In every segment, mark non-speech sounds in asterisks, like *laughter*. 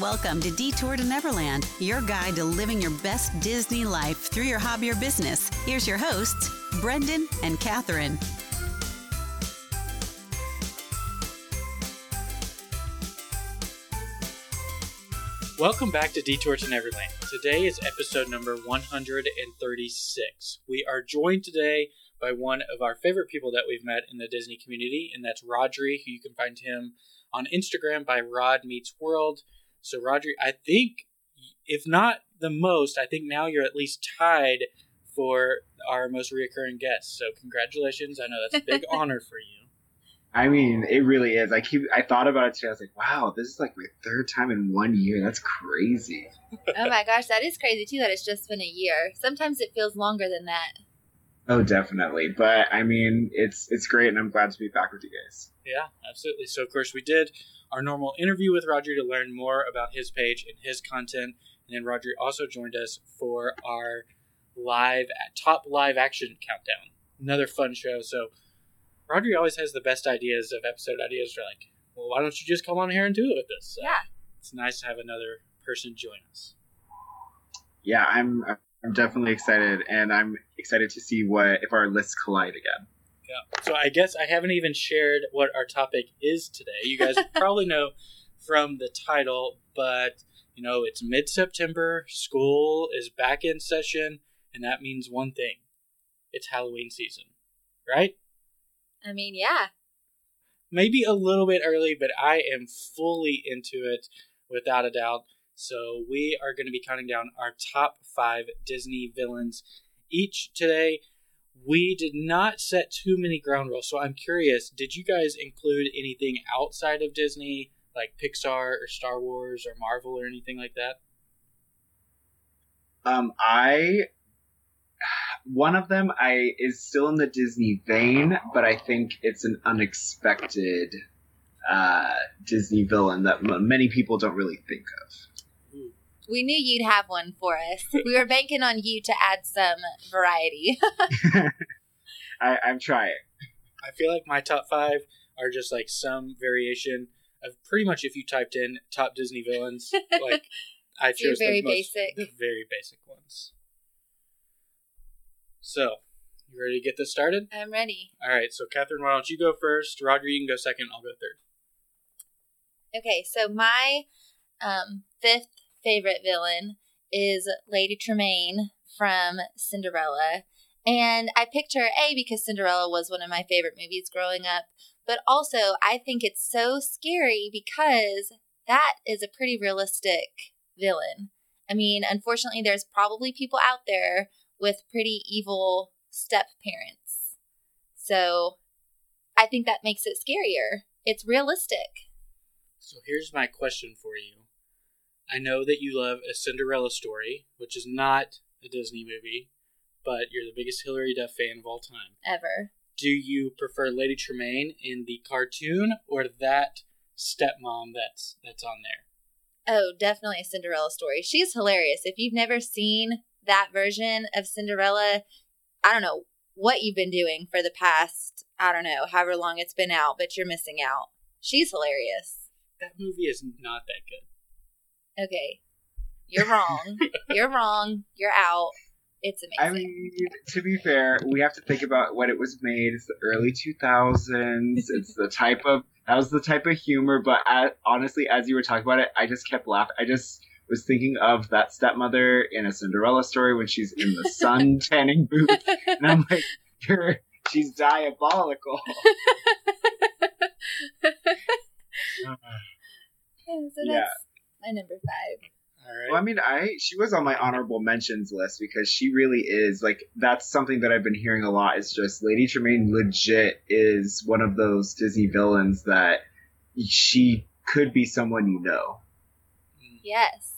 Welcome to Detour to Neverland, your guide to living your best Disney life through your hobby or business. Here's your hosts, Brendan and Catherine. Welcome back to Detour to Neverland. Today is episode number 136. We are joined today by one of our favorite people that we've met in the Disney community, and that's Rodri, who you can find him on Instagram by Rod Meets World. So, Rodri, I think, if not the most, I think now you're at least tied for our most reoccurring guest. So, congratulations. I know that's a big *laughs* honor for you. I mean, it really is. I keep. I thought about it today. I was like, "Wow, this is like my third time in one year. That's crazy." *laughs* oh my gosh, that is crazy too. That it's just been a year. Sometimes it feels longer than that. Oh, definitely. But I mean, it's it's great, and I'm glad to be back with you guys. Yeah, absolutely. So, of course, we did our normal interview with Roger to learn more about his page and his content, and then Roger also joined us for our live top live action countdown. Another fun show. So Rodri always has the best ideas of episode ideas. For like, well, why don't you just come on here and do it with us? So yeah, it's nice to have another person join us. Yeah, I'm. I'm definitely excited, and I'm excited to see what if our lists collide again. So I guess I haven't even shared what our topic is today. You guys *laughs* probably know from the title, but you know it's mid-September. School is back in session, and that means one thing: it's Halloween season, right? I mean, yeah. Maybe a little bit early, but I am fully into it without a doubt. So we are going to be counting down our top five Disney villains each today. We did not set too many ground rules, so I'm curious. Did you guys include anything outside of Disney, like Pixar or Star Wars or Marvel or anything like that? Um, I one of them I is still in the Disney vein, but I think it's an unexpected uh, Disney villain that m- many people don't really think of. We knew you'd have one for us. We were banking on you to add some variety. *laughs* *laughs* I, I'm trying. I feel like my top five are just like some variation of pretty much if you typed in top Disney villains, like I *laughs* chose very the most, basic. the very basic ones. So, you ready to get this started? I'm ready. All right. So, Catherine, why don't you go first? Roger, you can go second. I'll go third. Okay, so my um, fifth favorite villain is Lady Tremaine from Cinderella. And I picked her A because Cinderella was one of my favorite movies growing up, but also I think it's so scary because that is a pretty realistic villain. I mean, unfortunately, there's probably people out there with pretty evil step parents. So I think that makes it scarier. It's realistic. So, here's my question for you. I know that you love a Cinderella story, which is not a Disney movie, but you're the biggest Hilary Duff fan of all time. Ever. Do you prefer Lady Tremaine in the cartoon or that stepmom that's that's on there? Oh, definitely a Cinderella story. She's hilarious. If you've never seen that version of Cinderella, I don't know what you've been doing for the past, I don't know, however long it's been out, but you're missing out. She's hilarious. That movie is not that good. Okay. You're wrong. *laughs* you're wrong. You're out. It's amazing. I mean, to be fair, we have to think about when it was made. It's the early 2000s. it's the type of that was the type of humor. But honestly, as you were talking about it, I just kept laughing. I just was thinking of that stepmother in a Cinderella story when she's in the sun *laughs* tanning booth, and I'm like, *laughs* you're she's diabolical. Uh, so that's Yeah. My number five. All right. Well, I mean, I she was on my honorable mentions list because she really is like that's something that I've been hearing a lot. Is just Lady Tremaine legit is one of those Disney villains that she could be someone you know. Mm, Yes.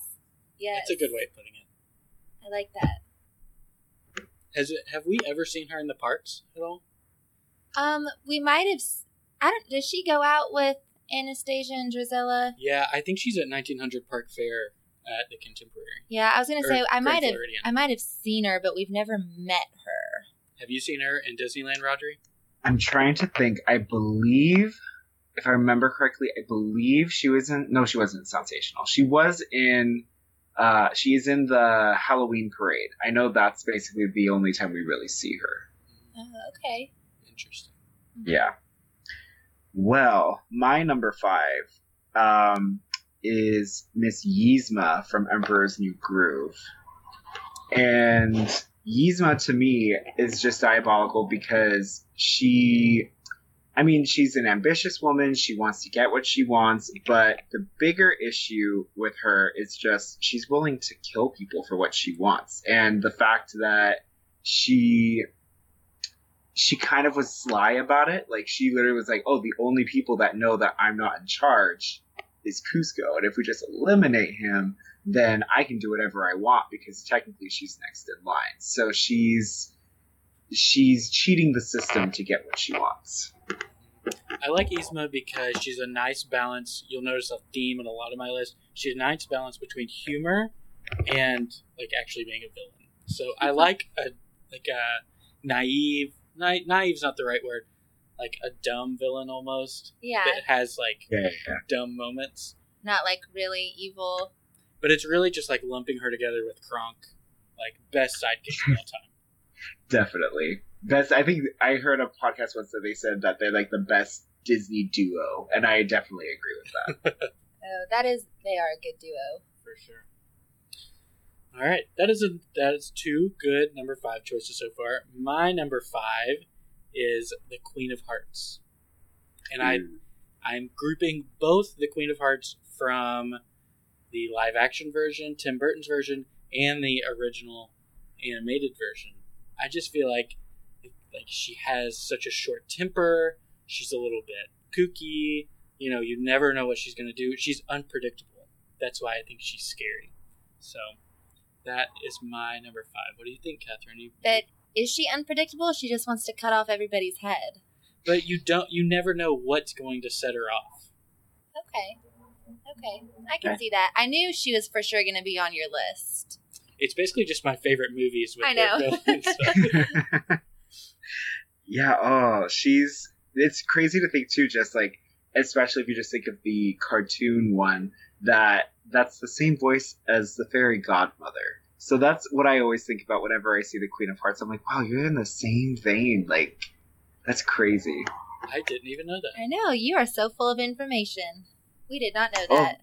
Yes. That's a good way of putting it. I like that. Has it? Have we ever seen her in the parks at all? Um, we might have. s- I don't. Does she go out with Anastasia and Drizella? Yeah, I think she's at 1900 Park Fair at the Contemporary. Yeah, I was gonna Or say I might have. I might have seen her, but we've never met her. Have you seen her in Disneyland, Rodri? I'm trying to think. I believe if I remember correctly, I believe she was in. No, she wasn't in Sensational. She was in. Uh, she's in the Halloween parade. I know that's basically the only time we really see her. Oh, okay. Interesting. Yeah. Well, my number five um, is Miss Yzma from Emperor's New Groove. And Yzma to me is just diabolical because she I mean, she's an ambitious woman. She wants to get what she wants, but the bigger issue with her is just she's willing to kill people for what she wants. And the fact that she she kind of was sly about it. Like she literally was like, "Oh, the only people that know that I'm not in charge is Kuzco, and if we just eliminate him, then I can do whatever I want because technically she's next in line." So she's she's cheating the system to get what she wants. I like Yzma because she's a nice balance. You'll notice a theme in a lot of my list. She's a nice balance between humor and like actually being a villain. So I mm-hmm. like a like a naive, na- naive's not the right word, like a dumb villain almost Yeah. that has like Yeah, dumb moments. Not like really evil. But it's really just like lumping her together with Kronk, like best sidekick of all *laughs* time. definitely. Best. I think I heard a podcast once that they said that they're like the best Disney duo, and I definitely agree with that. *laughs* Oh, that is, they are a good duo. for sure. All right, that is a that is two good number five choices so far. My number five is the Queen of Hearts, and I I'm grouping both the Queen of Hearts from the live action version, Tim Burton's version, and the original animated version. I just feel like like she has such a short temper. She's a little bit kooky. You know, you never know what she's going to do. She's unpredictable. That's why I think she's scary. So that is my number five. What do you think, Catherine? You, That is she unpredictable? She just wants to cut off everybody's head. but you don't. You never know what's going to set her off. Okay. Okay. I can Okay. see that. I knew she was for sure going to be on your list. It's basically just my favorite movies with I know. villains. So- *laughs* *laughs* yeah. Oh, she's. It's crazy to think too. Just like, especially if you just think of the cartoon one, that that's the same voice as the fairy godmother. So that's what I always think about whenever I see the Queen of Hearts. I'm like, wow, you're in the same vein. Like, that's crazy. I didn't even know that. I know. You are so full of information. We did not know Oh. that.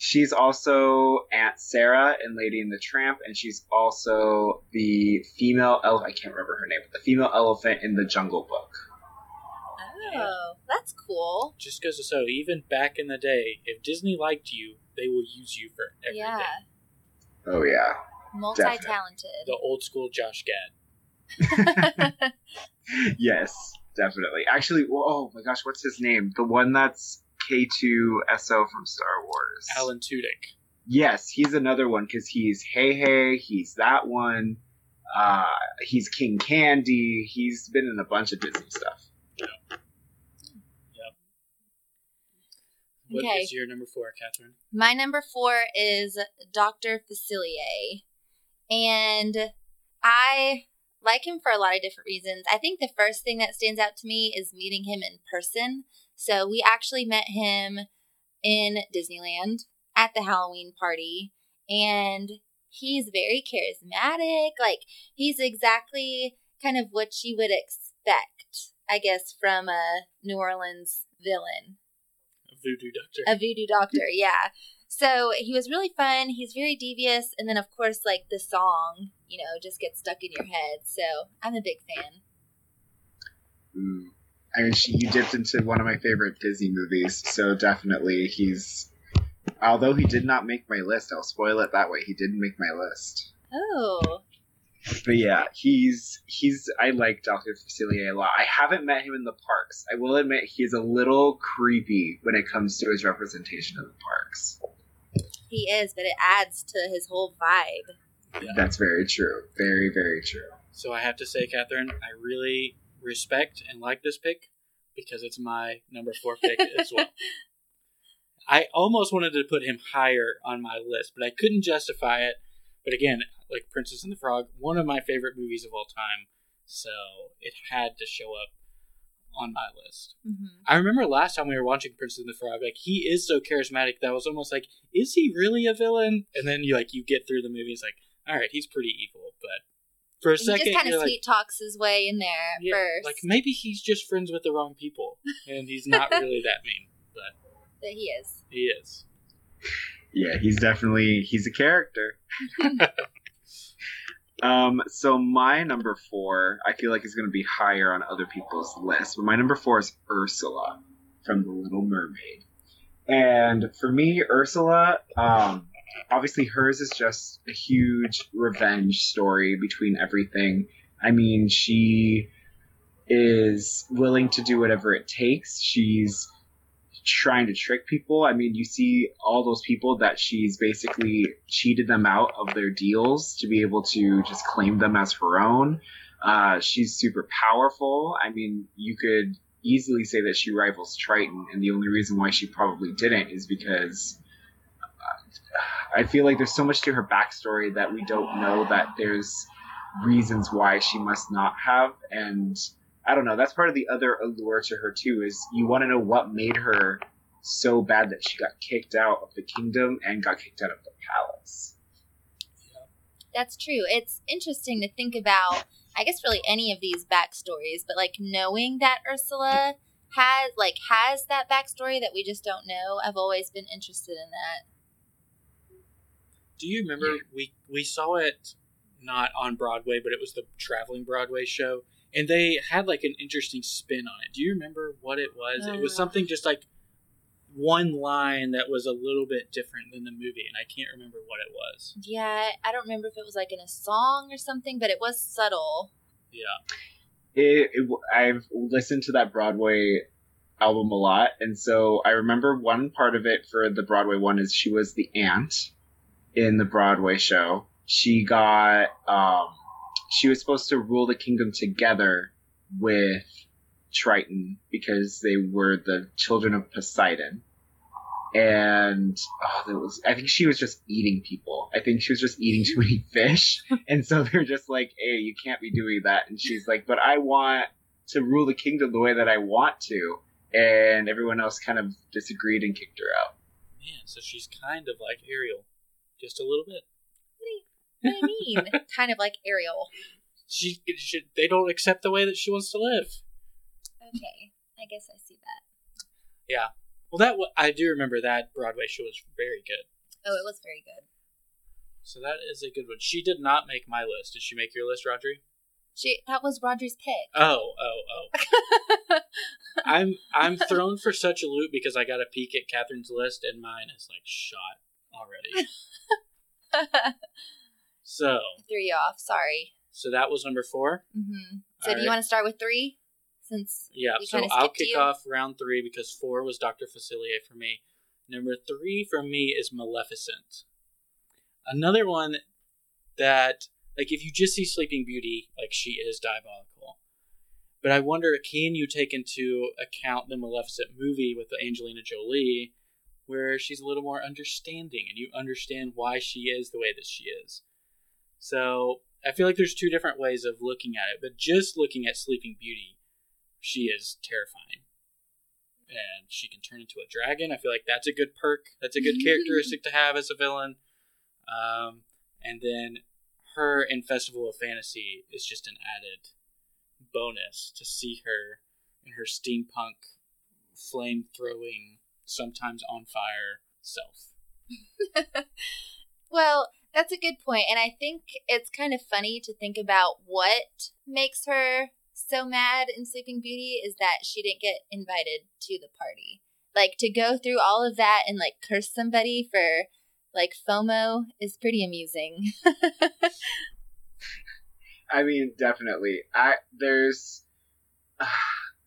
She's also Aunt Sarah in Lady and the Tramp, and she's also the female elf. I can't remember her name, but the female elephant in the Jungle Book. Oh, that's cool. Just goes to show, even back in the day, if Disney liked you, they will use you for everything. Yeah. Oh yeah, Multi talented. The old school Josh Gad. *laughs* yes, definitely. Actually, well, oh my gosh, what's his name? The one that's K2SO from Star Wars. Alan Tudyk. Yes, he's another one because he's Hey Hey. He's that one. Uh, he's King Candy. He's been in a bunch of Disney stuff. What is Okay. your number four, Catherine? My number four is Dr. Facilier. And I like him for a lot of different reasons. I think the first thing that stands out to me is meeting him in person. So we actually met him in Disneyland at the Halloween party. And he's very charismatic. Like, he's exactly kind of what you would expect, I guess, from a New Orleans villain Voodoo Doctor. a voodoo doctor *laughs* yeah so he was really fun he's very devious and then of course like the song you know just gets stuck in your head so i'm a big fan Ooh. I mean, she, you dipped into one of my favorite Disney movies, so definitely he's. Although he did not make my list, I'll spoil it that way. He didn't make my list. oh But yeah, he's he's. I like Doctor Facilier a lot. I haven't met him in the parks. I will admit he's a little creepy when it comes to his representation of the parks. he is but it adds to his whole vibe Yeah. That's very true. Very very true. So I have to say, Catherine, I really respect and like this pick because it's my number four pick *laughs* as well. I almost wanted to put him higher on my list, but I couldn't justify it. But again, like Princess and the Frog, one of my favorite movies of all time, so it had to show up on my list. hmm I remember last time we were watching Princess and the Frog, like he is so charismatic that I was almost like, is he really a villain? And then you like you get through the movie, it's like, all right, he's pretty evil, but for a He second, just kind you're of like, sweet talks his way in there yeah, first. like maybe he's just friends with the wrong people, and he's not *laughs* really that mean, but that he is. he is. Yeah, he's definitely he's a character. *laughs* um, so my number four, I feel like is going to be higher on other people's list, but my number four is Ursula from The Little Mermaid, and for me, Ursula, um, obviously hers is just a huge revenge story between everything. I mean, she is willing to do whatever it takes. She's trying to trick people. I mean, you see all those people that she's basically cheated them out of their deals to be able to just claim them as her own. Uh, she's super powerful. I mean, you could easily say that she rivals Triton, and the only reason why she probably didn't is because uh, I feel like there's so much to her backstory that we don't know that there's reasons why she must not have and I don't know. That's part of the other allure to her too. Is you want to know what made her so bad that she got kicked out of the kingdom and got kicked out of the palace. That's true. It's interesting to think about, I guess, really any of these backstories, but like knowing that Ursula has like has that backstory that we just don't know. I've always been interested in that. Do you remember we we saw it not on Broadway, but it was the traveling Broadway show, and they had like an interesting spin on it. Do you remember what it was? it was Uh. something just like one line that was a little bit different than the movie, and I can't remember what it was. Yeah, I don't remember if it was like in a song or something, but it was subtle. Yeah, It, it, I've listened to that Broadway album a lot, and so I remember one part of it for the Broadway one is she was the aunt in the Broadway show. She got um, she was supposed to rule the kingdom together with Triton because they were the children of Poseidon. And oh, was I think she was just eating people. I think she was just eating too many *laughs* fish. And so they're just like, hey, you can't be doing that. And she's like, but I want to rule the kingdom the way that I want to. And everyone else kind of disagreed and kicked her out. man. So she's kind of like Ariel, just a little bit. What do you mean? *laughs* kind of like Ariel. She, she they don't accept the way that she wants to live. Okay, I guess I see that. Yeah. Well, that I do remember that Broadway show was very good. Oh, it was very good. So that is a good one. She did not make my list. Did she make your list, Rodri? She that was Rodri's pick. Oh, oh, oh. *laughs* I'm I'm thrown for such a loop because I got a peek at Catherine's list and mine is like shot already. *laughs* So Threw you off. Sorry. so that was number four. hmm So All do you right. want to start with three? Since Yeah. So I'll kick you? off round three because four was Doctor Facilier for me. Number three for me is Maleficent. Another one that like if you just see Sleeping Beauty, like she is diabolical. But I wonder, can you take into account the Maleficent movie with Angelina Jolie, where she's a little more understanding and you understand why she is the way that she is? So I feel like there's two different ways of looking at it, but just looking at Sleeping Beauty, she is terrifying. And she can turn into a dragon. I feel like that's a good perk. That's a good *laughs* characteristic to have as a villain. Um, and then her in Festival of Fantasy is just an added bonus to see her in her steampunk, flame throwing, sometimes on fire self. *laughs* Well, that's a good point. and I think it's kind of funny to think about what makes her so mad in Sleeping Beauty is that she didn't get invited to the party. Like to go through all of that and like curse somebody for like FOMO is pretty amusing. *laughs* I mean, definitely. I there's. *sighs*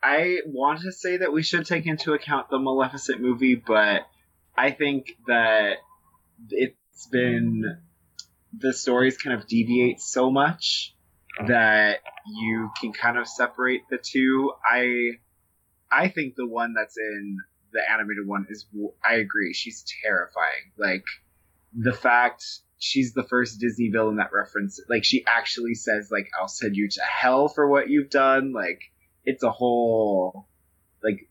I want to say that we should take into account the Maleficent movie, but I think that it's been the stories kind of deviate so much oh. that you can kind of separate the two. I I think the one that's in the animated one is I agree. She's terrifying. Like the fact she's the first Disney villain that reference like she actually says like I'll send you to hell for what you've done. Like it's a whole like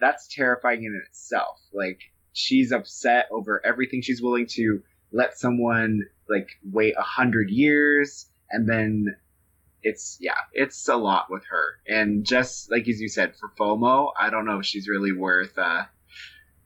that's terrifying in itself. Like she's upset over everything she's willing to let someone like wait a hundred years and then it's yeah it's a lot with her and just like as you said for fomo i don't know if she's really worth uh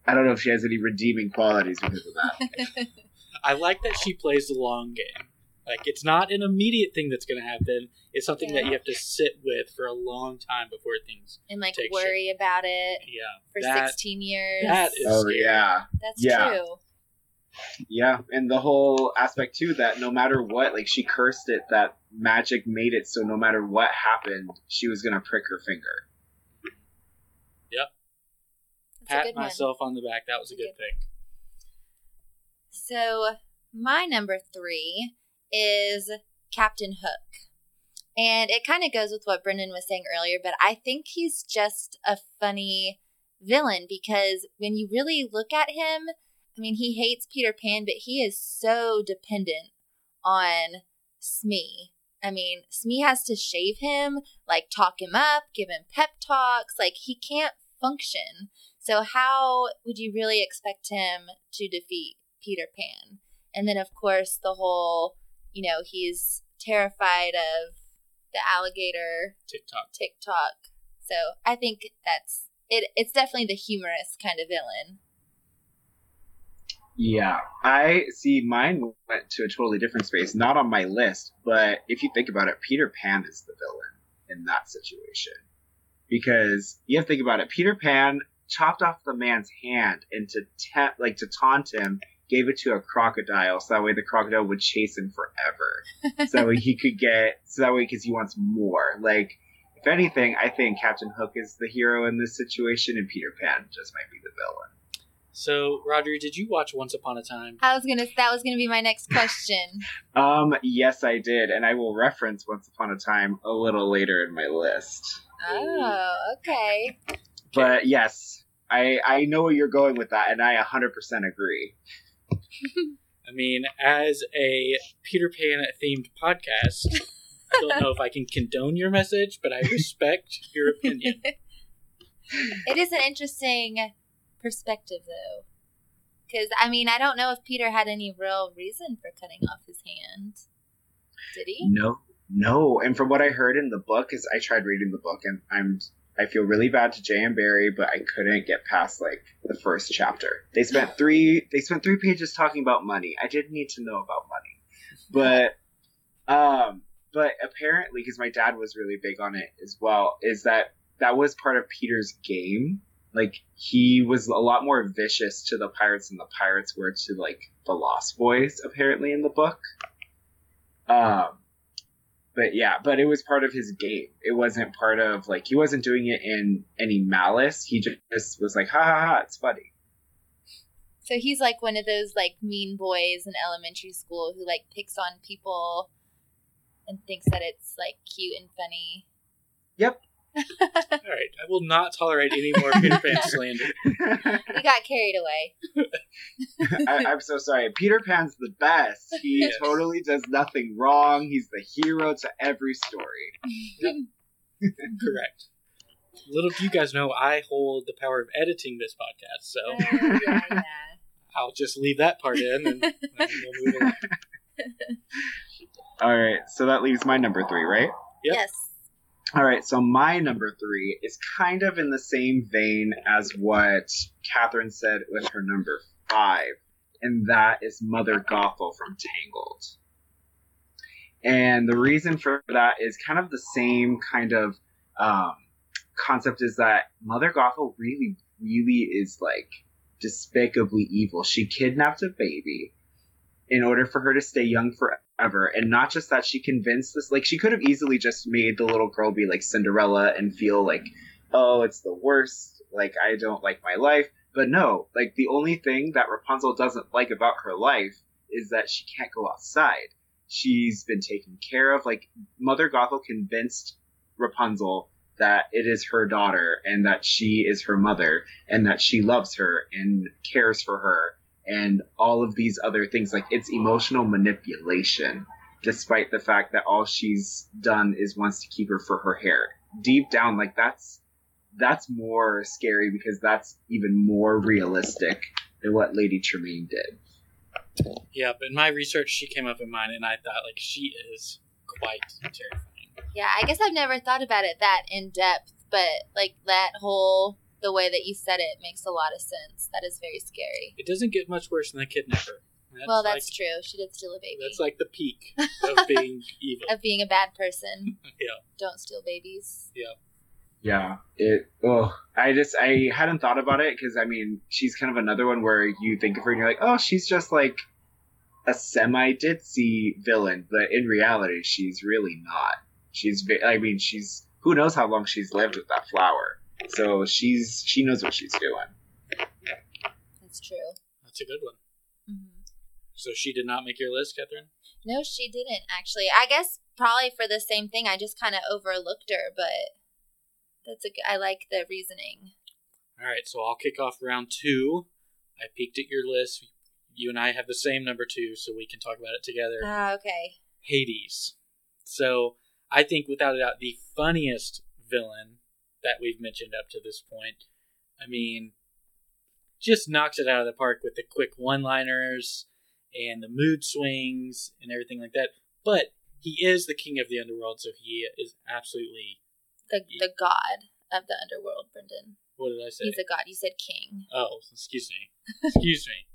i don't know if she has any redeeming qualities because of that *laughs* I like that she plays the long game. Like it's not an immediate thing that's going to happen. It's something that you have to sit with for a long time before things. and like Take worry about it Yeah, for that 16 years. that is oh scary. yeah That's yeah. true. Yeah and the whole aspect too that no matter what like she cursed it that magic made it so no matter what happened she was gonna prick her finger That's pat good one. myself on the back. That was a good Good. thing. So my number three is Captain Hook. And it kind of goes with what Brendan was saying earlier, but I think he's just a funny villain because when you really look at him, I mean, he hates Peter Pan, but he is so dependent on Smee. I mean, Smee has to shave him, like talk him up, give him pep talks. Like, he can't function. So, how would you really expect him to defeat Peter Pan? And then, of course, the whole, you know, he's terrified of the alligator TikTok. TikTok. So, I think that's it. It's definitely the humorous kind of villain. Yeah, I see. Mine went to a totally different space, not on my list, but if you think about it, Peter Pan is the villain in that situation because you have to think about it. Peter Pan chopped off the man's hand and to ta- like to taunt him, gave it to a crocodile, so that way the crocodile would chase him forever, *laughs* so that way he could get, so that way because he wants more. Like, if anything, I think Captain Hook is the hero in this situation, and Peter Pan just might be the villain. So, Roger, did you watch Once Upon a Time? I was gonna. That was gonna be my next question. *laughs* Um, yes, I did, and I will reference Once Upon a Time a little later in my list. oh, okay. But yes, I I know where you're going with that, and I 100% agree. *laughs* I mean, as a Peter Pan themed podcast, I don't know if I can condone your message, but I respect your opinion. *laughs* It is an interesting perspective, though. Because, I mean, I don't know if Peter had any real reason for cutting off his hand. Did he? No, no. And from what I heard in the book, is I tried reading the book, and I'm I feel really bad to J.M. Barrie, but I couldn't get past like the first chapter. They spent *gasps* three they spent three pages talking about money. I didn't need to know about money, *laughs* but um, but apparently, because my dad was really big on it as well, is that that was part of Peter's game. Like he was a lot more vicious to the pirates than the pirates were to like the Lost Boys, apparently in the book. Um, but yeah, but it was part of his game. It wasn't part of like he wasn't doing it in any malice. He just was like, ha ha ha, it's funny. So he's like one of those like mean boys in elementary school who like picks on people and thinks that it's like cute and funny. Yep. *laughs* All right, I will not tolerate any more Peter Pan *laughs* slander. We got carried away. *laughs* I, I'm so sorry. Peter Pan's the best. He Yes. totally does nothing wrong. He's the hero to every story. Correct. Little do you guys know, I hold the power of editing this podcast, so Oh, yeah, yeah. I'll just leave that part in and, and we'll move along. All right, so that leaves my number three, right? Yep. Yes. All right, so my number three is kind of in the same vein as what Catherine said with her number five, and that is Mother Gothel from Tangled. And the reason for that is kind of the same kind of um, concept is that Mother Gothel really, really is like despicably evil. She kidnapped a baby in order for her to stay young forever. And not just that, she convinced this, like, she could have easily just made the little girl be like Cinderella and feel like, oh, it's the worst. Like, I don't like my life. But no, like, the only thing that Rapunzel doesn't like about her life is that she can't go outside. She's been taken care of. Like, Mother Gothel convinced Rapunzel that it is her daughter and that she is her mother and that she loves her and cares for her and all of these other things. Like it's emotional manipulation, despite the fact that all she's done is wants to keep her for her hair deep down, like that's that's more scary because that's even more realistic than what Lady Tremaine did. Yeah, but in my research, she came up in mine, and I thought like she is quite terrifying. Yeah, I guess I've never thought about it that in depth, but like that whole the way that you said it makes a lot of sense. That is very scary. It doesn't get much worse than the kidnapper. That's well, that's like, true. She did steal a baby. That's like the peak of *laughs* being evil. of being a bad person. *laughs* Yeah. Don't steal babies. Yeah, Yeah. it. Oh, I just I hadn't thought about it because I mean she's kind of another one where you think of her and you're like, oh, she's just like a semi ditzy villain, but in reality, she's really not. She's. I mean, she's. Who knows how long she's lived with that flower? So she's she knows what she's doing. That's true. That's a good one. hmm So she did not make your list, Catherine. No, she didn't actually. I guess probably for the same thing. I just kind of overlooked her, but that's a. I like the reasoning. All right, so I'll kick off round two. I peeked at your list. You and I have the same number two, so we can talk about it together. Ah, okay. Hades. So I think without a doubt the funniest villain that we've mentioned up to this point. I mean, just knocks it out of the park with the quick one-liners and the mood swings and everything like that. But he is the king of the underworld, so he is absolutely. The the god of the underworld, Brendan. What did I say? He's a god. You said king. Oh, excuse me. Excuse me.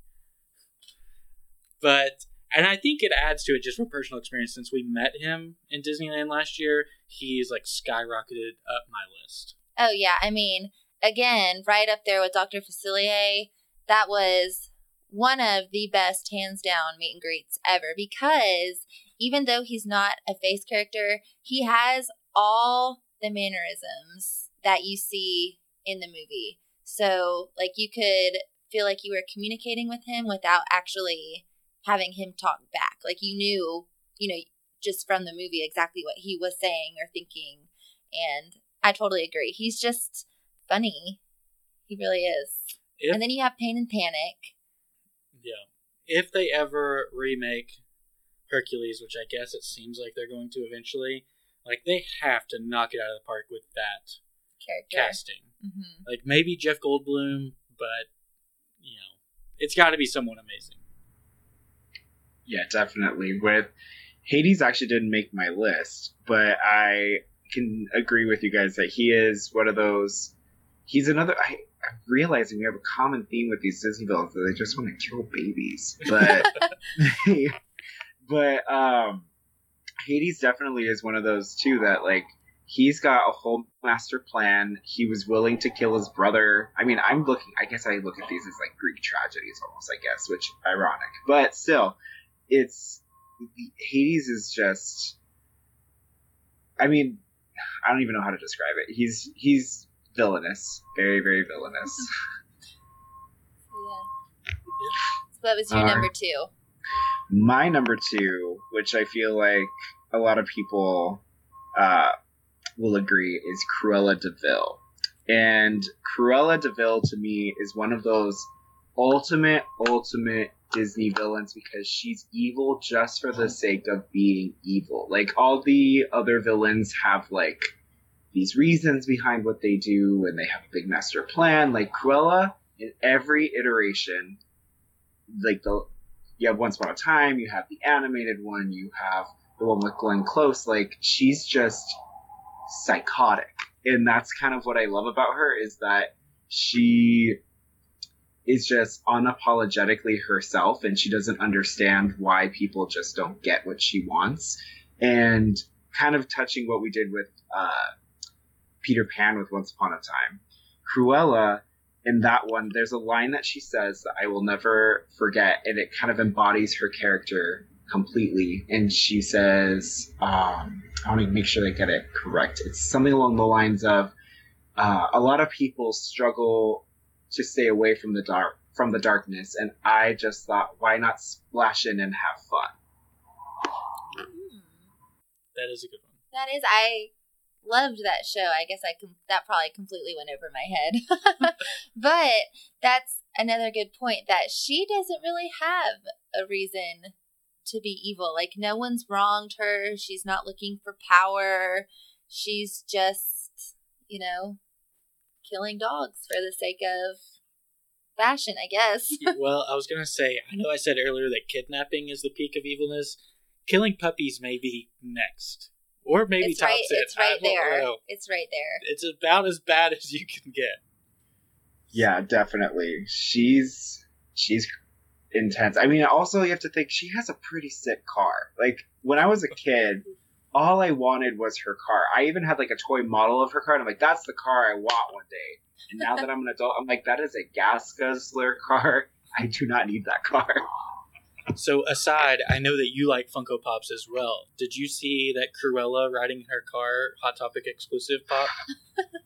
But and I think it adds to it just from personal experience since we met him in Disneyland last year, he's like skyrocketed up my list. Oh yeah, I mean, again, right up there with Dr. Facilier. That was one of the best hands down meet and greets ever because even though he's not a face character, he has all the mannerisms that you see in the movie. So, like you could feel like you were communicating with him without actually having him talk back. Like you knew, you know, just from the movie exactly what he was saying or thinking. And I totally agree. He's just funny. He really is. If, And then you have Pain and Panic. yeah. If they ever remake Hercules, which I guess it seems like they're going to eventually, like they have to knock it out of the park with that character. casting. hmm Like maybe Jeff Goldblum, but you know, it's got to be someone amazing. Yeah, definitely. With Hades actually didn't make my list, but I can agree with you guys that he is one of those. He's another. I, I'm realizing we have a common theme with these Disney villains that they just want to kill babies, but *laughs* *laughs* but um, Hades definitely is one of those too that like he's got a whole master plan. He was willing to kill his brother. I mean, I'm looking. I guess I look at these as like Greek tragedies almost. I guess, which ironic, but still, it's Hades is just. I mean, I don't even know how to describe it. He's he's villainous, very very villainous. *laughs* Yeah. So that was your All right. number two. My number two, which I feel like a lot of people uh, will agree, is Cruella de Vil. And Cruella de Vil to me is one of those ultimate, ultimate Disney villains because she's evil just for the sake of being evil. Like all the other villains have like these reasons behind what they do and they have a big master plan. Like Cruella, in every iteration, like the you have Once Upon a Time, you have the animated one, you have the one with Glenn Close. Like she's just psychotic, and that's kind of what I love about her is that she is just unapologetically herself, and she doesn't understand why people just don't get what she wants, and kind of touching what we did with uh, Peter Pan with Once Upon a Time. Cruella in that one, there's a line that she says that I will never forget, and it kind of embodies her character completely. And she says, um, I want to make sure I get it correct. It's something along the lines of, uh, a lot of people struggle to stay away from the dark, from the darkness, and I just thought, why not splash in and have fun? Hmm. That is a good one. That is, I loved that show. I guess I com- that probably completely went over my head, *laughs* but that's another good point that she doesn't really have a reason to be evil. Like no one's wronged her. She's not looking for power. She's just you know, killing dogs for the sake of fashion, I guess. *laughs* well, I was gonna say, I know I said earlier that kidnapping is the peak of evilness. Killing puppies may be next, or maybe it's tops right, it. It's right there. know. It's right there. It's about as bad as you can get. Yeah, definitely. She's she's intense. I mean, also you have to think she has a pretty sick car. Like when I was a kid, all I wanted was her car. I even had like a toy model of her car, and I'm like, that's the car I want one day. And now that I'm an adult, I'm like, that is a gas guzzler car. *laughs* I do not need that car. So, aside, I know that you like Funko Pops as well. Did you see that Cruella riding in her car, Hot Topic exclusive pop?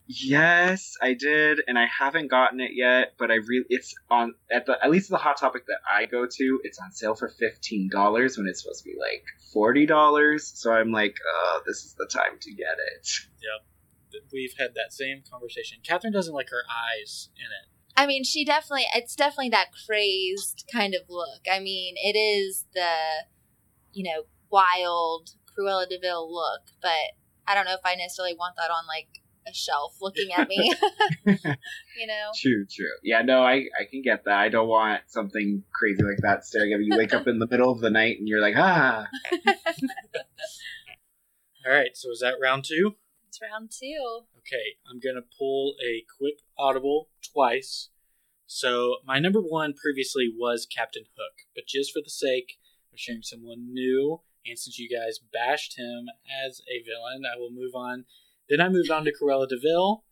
Yes, I did, and I haven't gotten it yet. But I really, it's on at the at least the hot topic that I go to. It's on sale for fifteen dollars when it's supposed to be like forty dollars. So I'm like, uh, this is the time to get it. Yep, we've had that same conversation. Catherine doesn't like her eyes in it. I mean, she definitely, it's definitely that crazed kind of look. I mean, it is the, you know, wild Cruella de Vil look, but I don't know if I necessarily want that on like a shelf looking at me. *laughs* *laughs* you know? True, true. Yeah, no, I I can get that. I don't want something crazy like that staring at me. You wake up in the middle of the night and you're like, ah. *laughs* All right, so is that round two? It's round two. Okay, I'm going to pull a quick audible twice. So, my number one previously was Captain Hook, but just for the sake of sharing someone new, and since you guys bashed him as a villain, I will move on. Then I moved on to Cruella de Vil.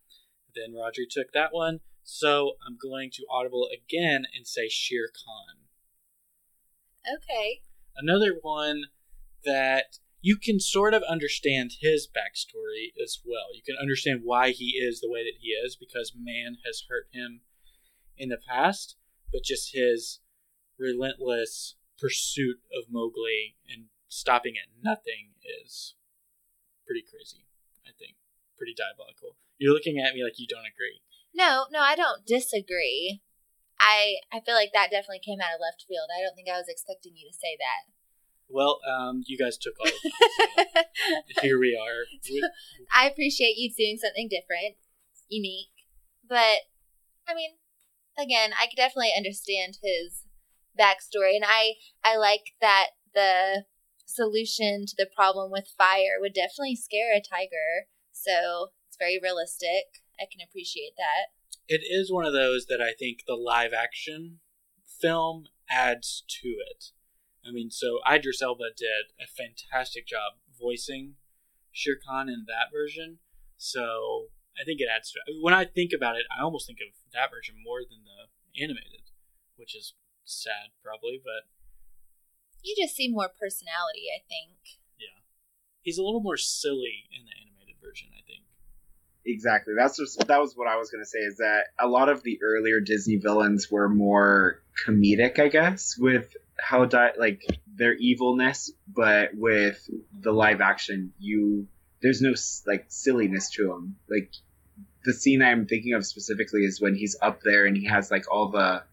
Then Roger took that one. So, I'm going to audible again and say Shere Khan. Okay. Another one that you can sort of understand his backstory as well. You can understand why he is the way that he is because man has hurt him in the past, but just his relentless pursuit of Mowgli and stopping at nothing is pretty crazy, I think. Pretty diabolical. You're looking at me like you don't agree. No, no, I don't disagree. I I feel like that definitely came out of left field. I don't think I was expecting you to say that. Well, um, you guys took all of it. So *laughs* here we are. We- I appreciate you doing something different, unique. But I mean, again, I could definitely understand his backstory, and I I like that the solution to the problem with fire would definitely scare a tiger. So it's very realistic. I can appreciate that. it is one of those that I think the live action film adds to it. I mean, so Idris Elba did a fantastic job voicing Shere Khan in that version. So I think it adds to it. When I think about it, I almost think of that version more than the animated, which is sad, probably, but You just see more personality, I think. yeah. He's a little more silly in the animated version, I think. Exactly. That's just that was what I was gonna say. Is that a lot of the earlier Disney villains were more comedic, I guess, with how di- like their evilness, but with the live action, you there's no like silliness to them. Like the scene I'm thinking of specifically is when he's up there and he has like all the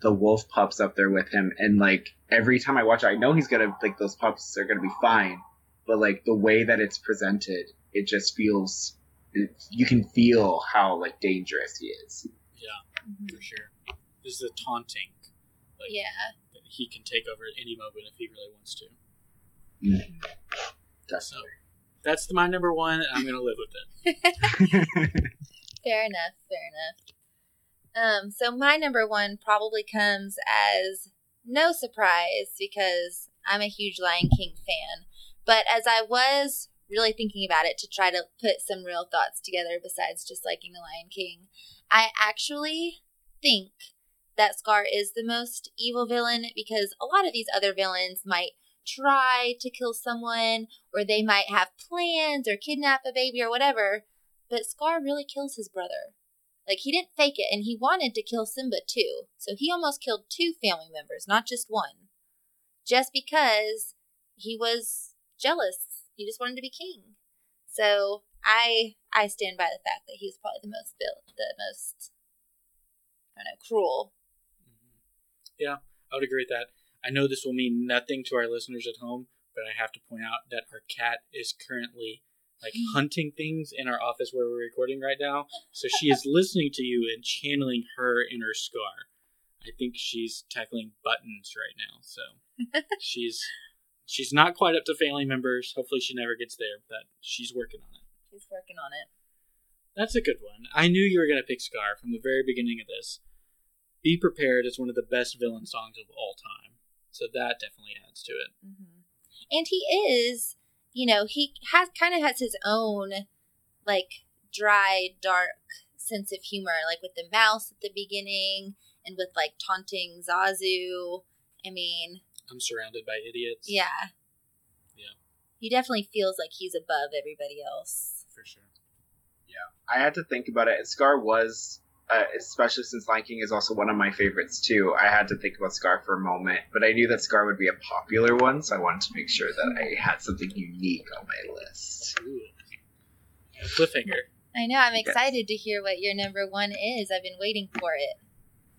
the wolf pups up there with him, and like every time I watch it, I know he's gonna like those pups are gonna be fine, but like the way that it's presented, it just feels you can feel how like dangerous he is. Yeah, mm-hmm. for sure. There's the taunting. Like, Yeah. That He can take over at any moment if he really wants to. Definitely. That's my number one, and I'm going to live with it. *laughs* Fair enough. Fair enough. Um, so my number one probably comes as no surprise because I'm a huge Lion King fan. But as I was really thinking about it to try to put some real thoughts together besides just liking the Lion King, I actually think that Scar is the most evil villain because a lot of these other villains might try to kill someone or they might have plans or kidnap a baby or whatever but Scar really kills his brother. Like he didn't fake it, and he wanted to kill Simba too. So he almost killed two family members, not just one, just because he was jealous. He just wanted to be king. So I I stand by the fact that he's probably the most vil- the most I don't know cruel. Yeah, I would agree with that. I know this will mean nothing to our listeners at home, but I have to point out that our cat is currently like *laughs* hunting things in our office where we're recording right now. So she is listening to you and channeling her inner Scar. I think she's tackling buttons right now. So *laughs* she's she's not quite up to family members. Hopefully she never gets there, but she's working on it. She's working on it. That's a good one. I knew you were going to pick Scar from the very beginning of this. Be Prepared is one of the best villain songs of all time. So that definitely adds to it. hmm And he is, you know, he has kind of has his own like dry, dark sense of humor, like with the mouse at the beginning and with like taunting Zazu. I mean, I'm surrounded by idiots. yeah. Yeah. He definitely feels like he's above everybody else. For sure. Yeah. I had to think about it. Scar was, uh, especially since Lion King is also one of my favorites too. I had to think about Scar for a moment, but I knew that Scar would be a popular one, so I wanted to make sure that I had something unique on my list. Ooh. Cliffhanger. I know. I'm excited to hear what your number one is. I've been waiting for it.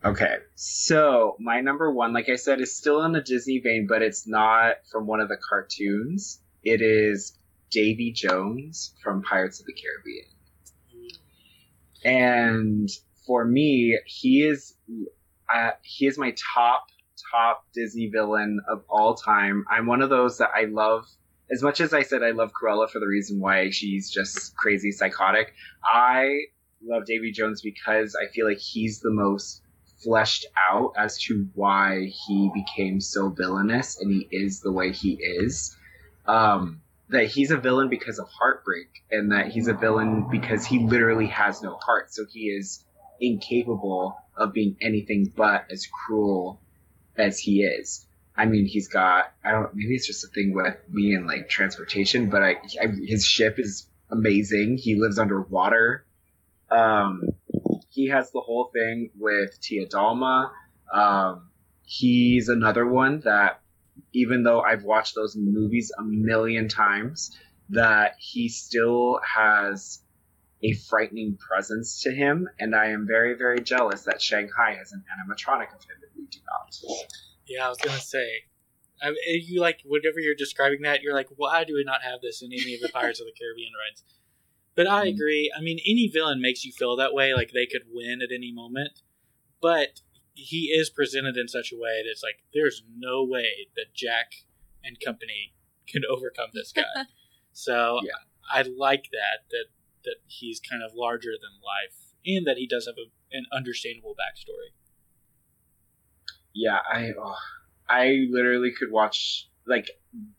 Okay, so my number one, like I said, is still in the Disney vein, but it's not from one of the cartoons. It is Davy Jones from Pirates of the Caribbean. And for me, he is uh, he is my top top Disney villain of all time. I'm one of those that I love as much as I said I love Cruella for the reason why she's just crazy psychotic. I love Davy Jones because I feel like he's the most fleshed out as to why he became so villainous and he is the way he is. Um, that he's a villain because of heartbreak and that he's a villain because he literally has no heart. So he is incapable of being anything but as cruel as he is. I mean, he's got, I don't, maybe it's just a thing with me and like transportation, but I, I his ship is amazing. He lives underwater. Um, he has the whole thing with Tia Dalma. Um, he's another one that, even though I've watched those movies a million times, that he still has a frightening presence to him, and I am very, very jealous that Shanghai has an animatronic of him and we do not. Yeah, I was gonna say. I, you like whatever you're describing that you're like, why do we not have this in any of the Pirates of the Caribbean rides? But I Mhm. agree. I mean, any villain makes you feel that way, like they could win at any moment. But he is presented in such a way that's like, there's no way that Jack and company *laughs* can overcome this guy. *laughs* so Yeah. I like that that that he's kind of larger than life, and that he does have a, an understandable backstory. Yeah, I, oh, I literally could watch like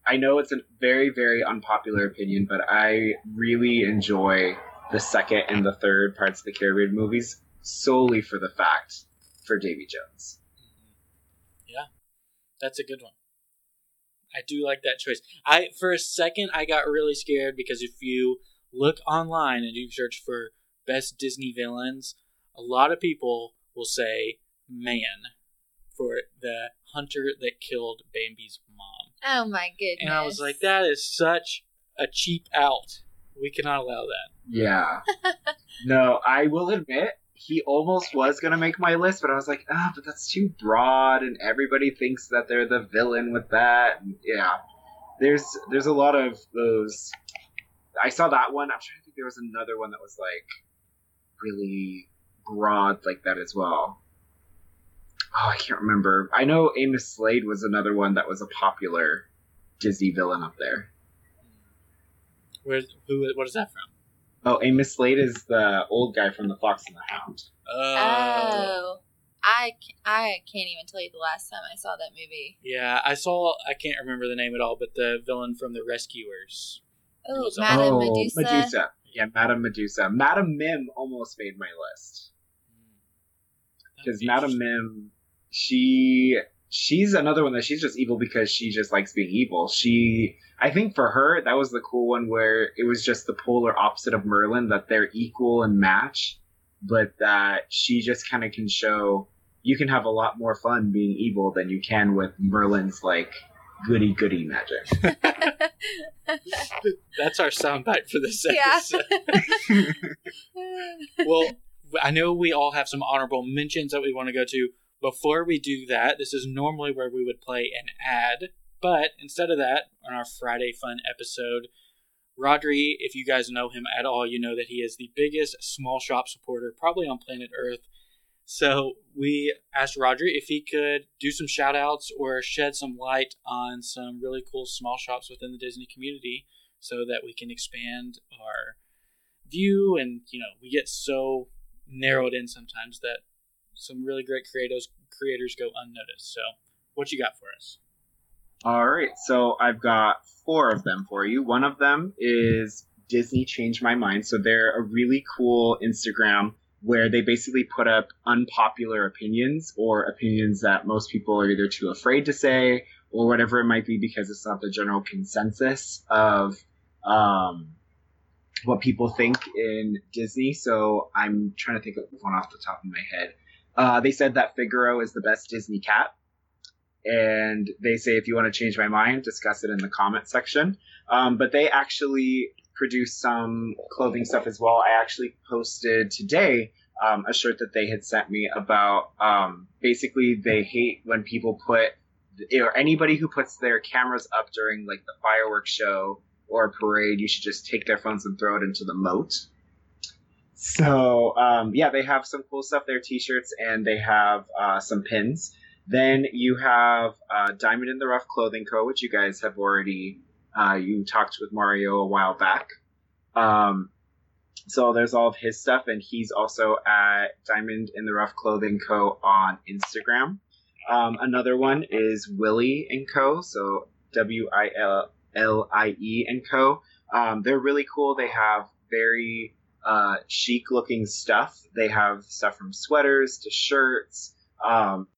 I know it's a very, very unpopular opinion, but I really enjoy the second and the third parts of the Caribbean movies solely for the fact for Davy Jones. Mm-hmm. Yeah, that's a good one. I do like that choice. I for a second I got really scared because if you look online and you search for best Disney villains, a lot of people will say man for the hunter that killed Bambi's mom. Oh my goodness. And I was like, that is such a cheap out. We cannot allow that. Yeah. *laughs* no, I will admit he almost was gonna make my list, but I was like, ah, but that's too broad, and everybody thinks that they're the villain with that. And yeah, there's there's a lot of those. I saw that one. I'm trying to think. There was another one that was like really broad like that as well. Oh, I can't remember. I know Amos Slade was another one that was a popular Disney villain up there. Where who what is that from? Oh, Amos Slade is the old guy from The Fox and the Hound. Oh. oh. I, I can't even tell you the last time I saw that movie. Yeah, I saw. I can't remember the name at all, but the villain from the Rescuers. Oh, Madame oh, Medusa. Medusa. Yeah, Madame Medusa. Madame Mim almost made my list mm. because Madame Mim, she she's another one that she's just evil because she just likes being evil. She, I think for her that was the cool one where it was just the polar opposite of Merlin that they're equal and match, but that she just kind of can show you can have a lot more fun being evil than you can with Merlin's like goody goody magic. *laughs* That's our soundbite for this Yeah. episode. *laughs* well, I know we all have some honorable mentions that we want to go to. Before we do that, this is normally where we would play an ad, but instead of that, on our Friday Fun episode, Rhodri, if you guys know him at all, you know that he is the biggest small shop supporter probably on planet Earth. So we asked Rhodri if he could do some shout outs or shed some light on some really cool small shops within the Disney community so that we can expand our view and you know we get so narrowed in sometimes that some really great creators creators go unnoticed. So what you got for us? All right, so I've got four of them for you. One of them is Disney Changed My Mind. So they're a really cool Instagram where they basically put up unpopular opinions or opinions that most people are either too afraid to say or whatever it might be because it's not the general consensus of um, what people think in Disney. So I'm trying to think of one off the top of my head. Uh, they said that Figaro is the best Disney cat and they say if you want to change my mind, discuss it in the comment section. Um, but they actually produce some clothing stuff as well. I actually posted today um, a shirt that they had sent me about um, basically they hate when people put or anybody who puts their cameras up during like the fireworks show or a parade, you should just take their phones and throw it into the moat. So um, yeah, they have some cool stuff there, t-shirts, and they have uh, some pins. Then you have uh, Diamond in the Rough Clothing Co., which you guys have already uh, you talked with Mario a while back. Um, so there's all of his stuff, and he's also at Diamond in the Rough Clothing Co. on Instagram. Um, another one is Willie and Co. So W I L L I E and Co. Um, they're really cool. They have very uh, chic looking stuff. They have stuff from sweaters to shirts. Um,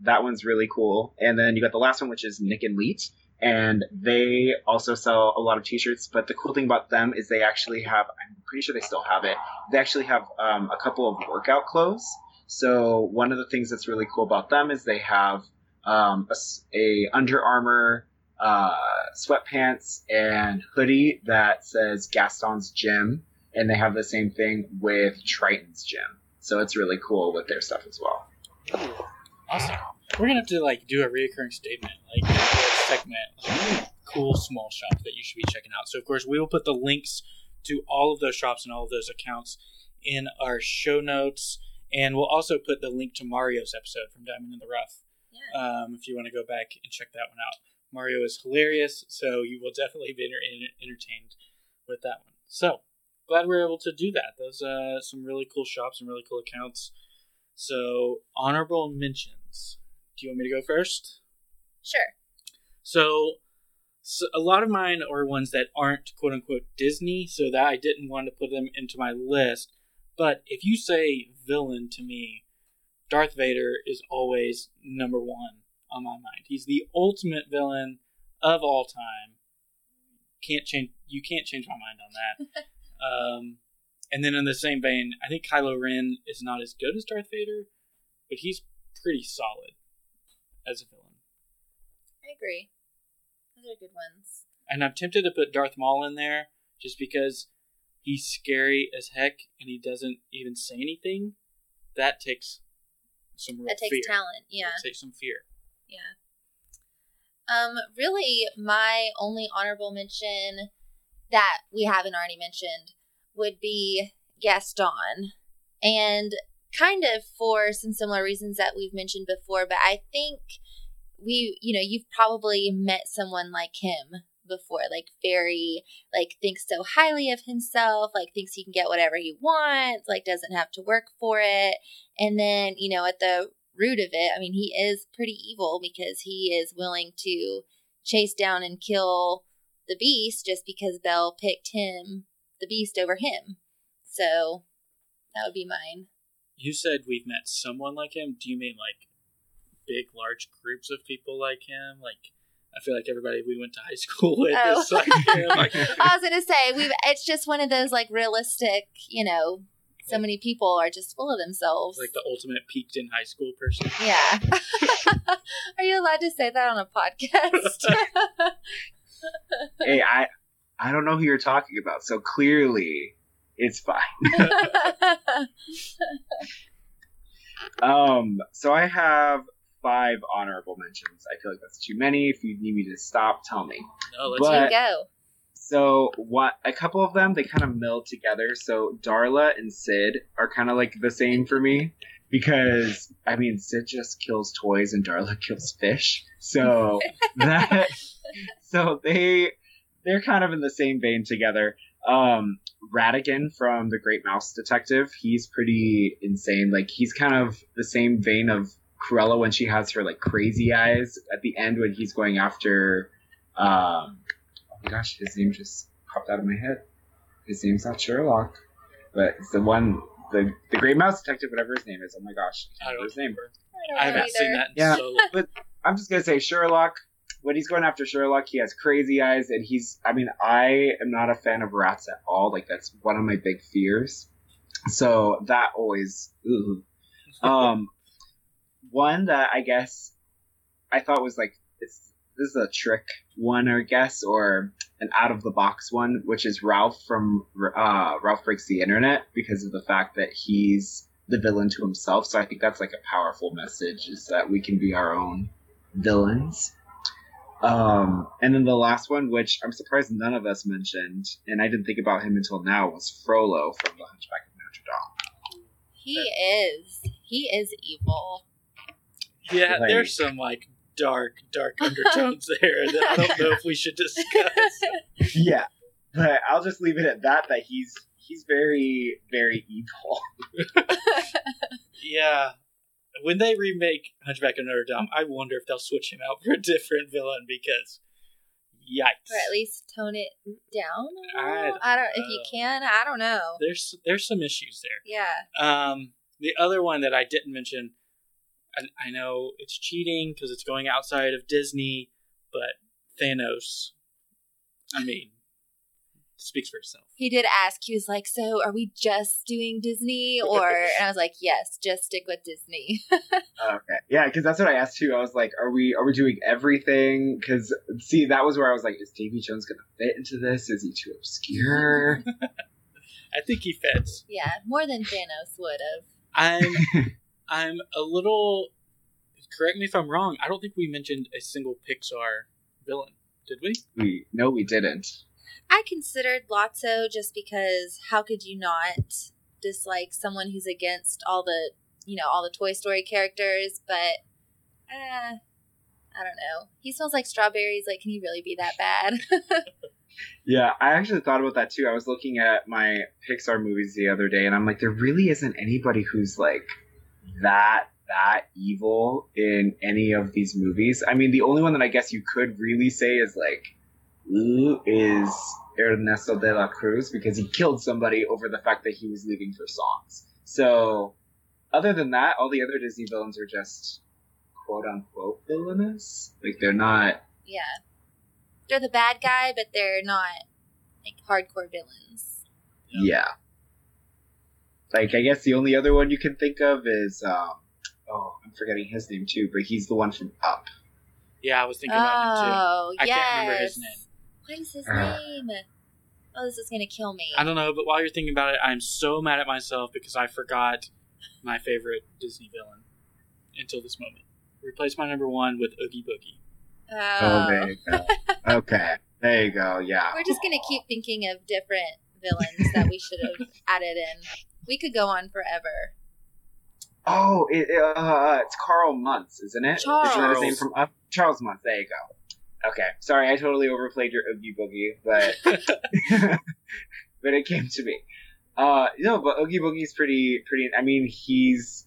that one's really cool. And then you got the last one, which is Nick and Leet. And they also sell a lot of t-shirts, but the cool thing about them is they actually have, I'm pretty sure they still have it. They actually have um, a couple of workout clothes. So one of the things that's really cool about them is they have um, a, a, Under Armour uh, sweatpants and hoodie that says Gaston's Gym, and they have the same thing with Triton's Gym. So it's really cool with their stuff as well. Awesome. We're gonna have to like do a reoccurring statement, like segment, like, cool small shop that you should be checking out. So of course we will put the links to all of those shops and all of those accounts in our show notes, and we'll also put the link to Mario's episode from Diamond in the Rough. Yeah. Um, if you want to go back and check that one out, Mario is hilarious, so you will definitely be entertained with that one. So glad we are able to do that. Those uh, some really cool shops and really cool accounts. So, honorable mentions. Do you want me to go first? Sure. So, so, a lot of mine are ones that aren't quote unquote Disney, so that I didn't want to put them into my list. But if you say villain to me, Darth Vader is always number one on my mind. He's the ultimate villain of all time. Can't change. You can't change my mind on that. *laughs* um, and then in the same vein, I think Kylo Ren is not as good as Darth Vader, but he's pretty solid as a villain. Agree. Those are good ones. And I'm tempted to put Darth Maul in there just because he's scary as heck and he doesn't even say anything. That takes some real That takes fear. talent, yeah. That takes some fear. Yeah. Um, really, my only honorable mention that we haven't already mentioned would be Gaston. And kind of for some similar reasons that we've mentioned before, but I think we, you know, you've probably met someone like him before, like very, like thinks so highly of himself, like thinks he can get whatever he wants, like doesn't have to work for it. And then, you know, at the root of it, I mean, he is pretty evil because he is willing to chase down and kill the beast just because Belle picked him the beast over him. So that would be mine. You said we've met someone like him. Do you mean like big, large groups of people like him? Like, I feel like everybody we went to high *laughs* school with oh. is like him. *laughs* I was gonna say we. It's just one of those like realistic, you know. So many people are just full of themselves. Like the ultimate peaked in high school person. Yeah. *laughs* are you allowed to say that on a podcast? hey, I I don't know who you're talking about. So clearly, it's fine. um, so I have five honorable mentions. I feel like that's too many. If you need me to stop, tell me. No, let's but, go. So what? A couple of them they kind of meld together. So Darla and Sid are kind of like the same for me because I mean Sid just kills toys and Darla *laughs* kills fish. So *laughs* that so they they're kind of in the same vein together. Um, Ratigan from the Great Mouse Detective, he's pretty insane. Like he's kind of the same vein of Cruella when she has her like crazy eyes at the end when he's going after. Um, oh my gosh, his name just popped out of my head. His name's not Sherlock, but it's the one, the the Great Mouse Detective, whatever his name is. Oh my gosh, I don't remember his name. remember. don't I, haven't seen that in Yeah. so But I'm just gonna say Sherlock. When he's going after Sherlock, he has crazy eyes, and he's. I mean, I am not a fan of rats at all. Like that's one of my big fears. So that always. Ooh. *laughs* Um, one that I guess I thought was like this is a trick one, or guess, or an out of the box one, which is Ralph from uh, Ralph Breaks the Internet because of the fact that he's the villain to himself. So I think that's like a powerful message is that we can be our own villains. Um, and then the last one, which I'm surprised none of us mentioned, and I didn't think about him until now, was Frollo from The Hunchback of Notre Dame. He is. He is evil. Yeah, Like- there's some like dark, dark undertones *laughs* there that I don't know if we should discuss. *laughs* yeah, but I'll just leave it at that. That he's he's very very evil. Yeah. When they remake Hunchback of Notre Dame, I wonder if they'll switch him out for a different villain because, yikes! or at least tone it down. a I little. I don't. If you can, I don't know. There's there's some issues there. Yeah. Um, the other one that I didn't mention, I, I know it's cheating because it's going outside of Disney, but Thanos, I mean, speaks for itself. He did ask. He was like, "So, are we just doing Disney?" *laughs* Or and I was like, "Yes, just stick with Disney." *laughs* Okay, yeah, because that's what I asked too. I was like, are we are we doing everything? Because see, that was where I was like, is Davy Jones gonna fit into this? Is he too obscure? *laughs* I think he fits. yeah, more than Thanos would have. I'm I'm a little. Correct me if I'm wrong. I don't think we mentioned a single Pixar villain, did we? we no, we didn't. I considered Lotso just because how could you not dislike someone who's against all the you know all the Toy Story characters? But uh, I don't know. He smells like strawberries. Like, can he really be that bad? *laughs* Yeah, I actually thought about that too. I was looking at my Pixar movies the other day, and I'm like, there really isn't anybody who's like that that evil in any of these movies. I mean, the only one that I guess you could really say is like, is Ernesto de la Cruz because he killed somebody over the fact that he was leaving for songs. So, other than that, all the other Disney villains are just quote unquote villainous. Like they're not yeah, they're the bad guy, but they're not like hardcore villains. Yeah. Like I guess the only other one you can think of is um oh I'm forgetting his name too, but he's the one from Up. Yeah, I was thinking about him too. Oh, I yes. can't remember his name. What is his Uh. name? Oh, this is gonna kill me. I don't know, but while you're thinking about it, I'm so mad at myself because I forgot my favorite Disney villain until this moment. Replace my number one with Oogie Boogie. Oh, there you go. okay. There you go, yeah. We're just gonna keep thinking of different villains that we should have *laughs* added in. We could go on forever. Oh, it, uh, it's Carl Muntz, isn't it? Isn't that his Charles. name from Up? Charles Muntz. There you go. Okay, sorry, I totally overplayed your Oogie Boogie, but *laughs* *laughs* but it came to me. Uh, no, but Oogie Boogie's pretty pretty. I mean, he's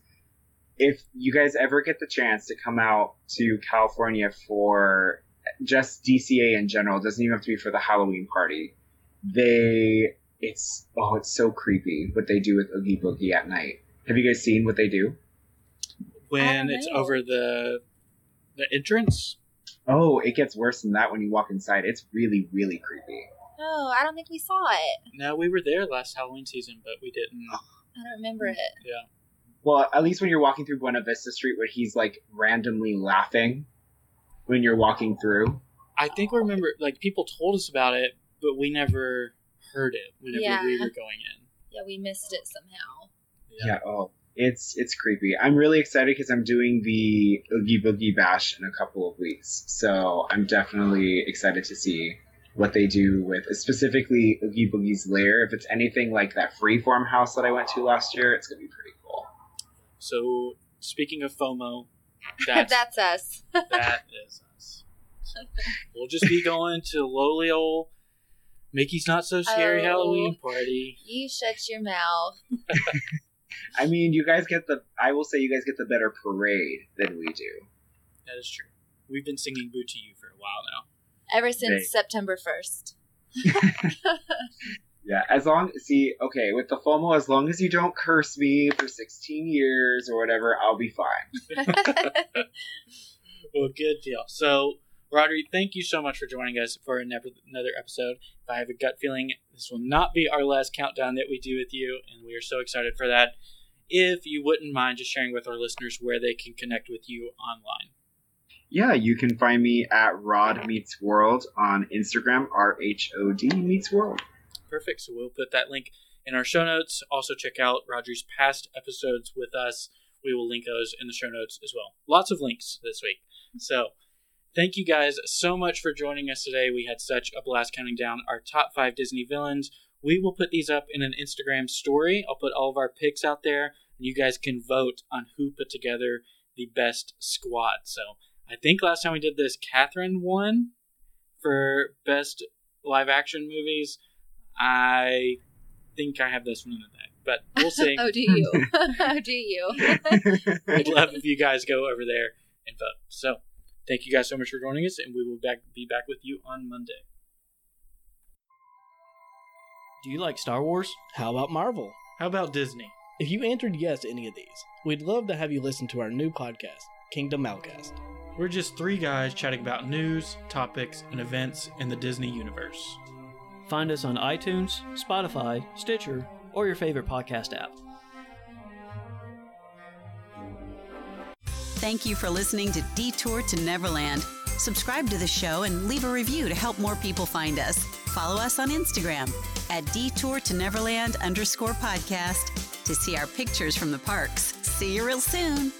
if you guys ever get the chance to come out to California for just DCA in general, it doesn't even have to be for the Halloween party. They it's oh, it's so creepy what they do with Oogie Boogie at night. Have you guys seen what they do? when oh, it's know. over the the entrance. Oh, it gets worse than that when you walk inside. It's really, really creepy. Oh, I don't think we saw it. No, we were there last Halloween season, but we didn't. I don't remember it. Yeah, Well, at least when you're walking through Buena Vista Street, where he's like randomly laughing when you're walking through. I think we remember. Like people told us about it, but we never heard it whenever Yeah. we were going in. Yeah, we missed it somehow. Yeah. Oh, it's it's creepy. I'm really excited because I'm doing the Oogie Boogie Bash in a couple of weeks, so I'm definitely excited to see what they do with specifically Oogie Boogie's lair. If it's anything like that freeform house that I went to last year, it's gonna be pretty cool. So, speaking of FOMO, that's, *laughs* That's us. that is us. We'll just be *laughs* going to lowly old Mickey's Not So Scary Oh. Halloween party. You shut your mouth. *laughs* I mean, you guys get the. I will say, you guys get the better parade than we do. That is true. We've been singing Boo to You for a while now. Ever since Right. September 1st. *laughs* Yeah, as long see, okay, with the FOMO, as long as you don't curse me for 16 years or whatever, I'll be fine. *laughs* Well, good deal. So, Rhodri, thank you so much for joining us for another episode. If I have a gut feeling, this will not be our last countdown that we do with you, and we are so excited for that. If you wouldn't mind just sharing with our listeners where they can connect with you online. Yeah, you can find me at Rhod Meets World on Instagram, R H O D Meets World. Perfect. So we'll put that link in our show notes. Also, check out Rhodri's past episodes with us. We will link those in the show notes as well. Lots of links this week. So, thank you guys so much for joining us today. We had such a blast counting down our top five Disney villains. We will put these up in an Instagram story. I'll put all of our picks out there, and you guys can vote on who put together the best squad. So, I think last time we did this, Catherine won for best live action movies. I think I have this one in the bag, but we'll see. *laughs* oh, do you? *laughs* *laughs* oh, do you? I'd love if you guys go over there and vote. So, thank you guys so much for joining us, and we will back be back with you on Monday. Do you like Star Wars? How about Marvel? How about Disney? If you answered yes to any of these, we'd love to have you listen to our new podcast, Kingdom Outcast. We're just three guys chatting about news, topics, and events in the Disney universe. Find us on iTunes, Spotify, Stitcher, or your favorite podcast app. Thank you for listening to Detour to Neverland. Subscribe to the show and leave a review to help more people find us. Follow us on Instagram at Detour to Neverland underscore podcast to see our pictures from the parks. See you real soon.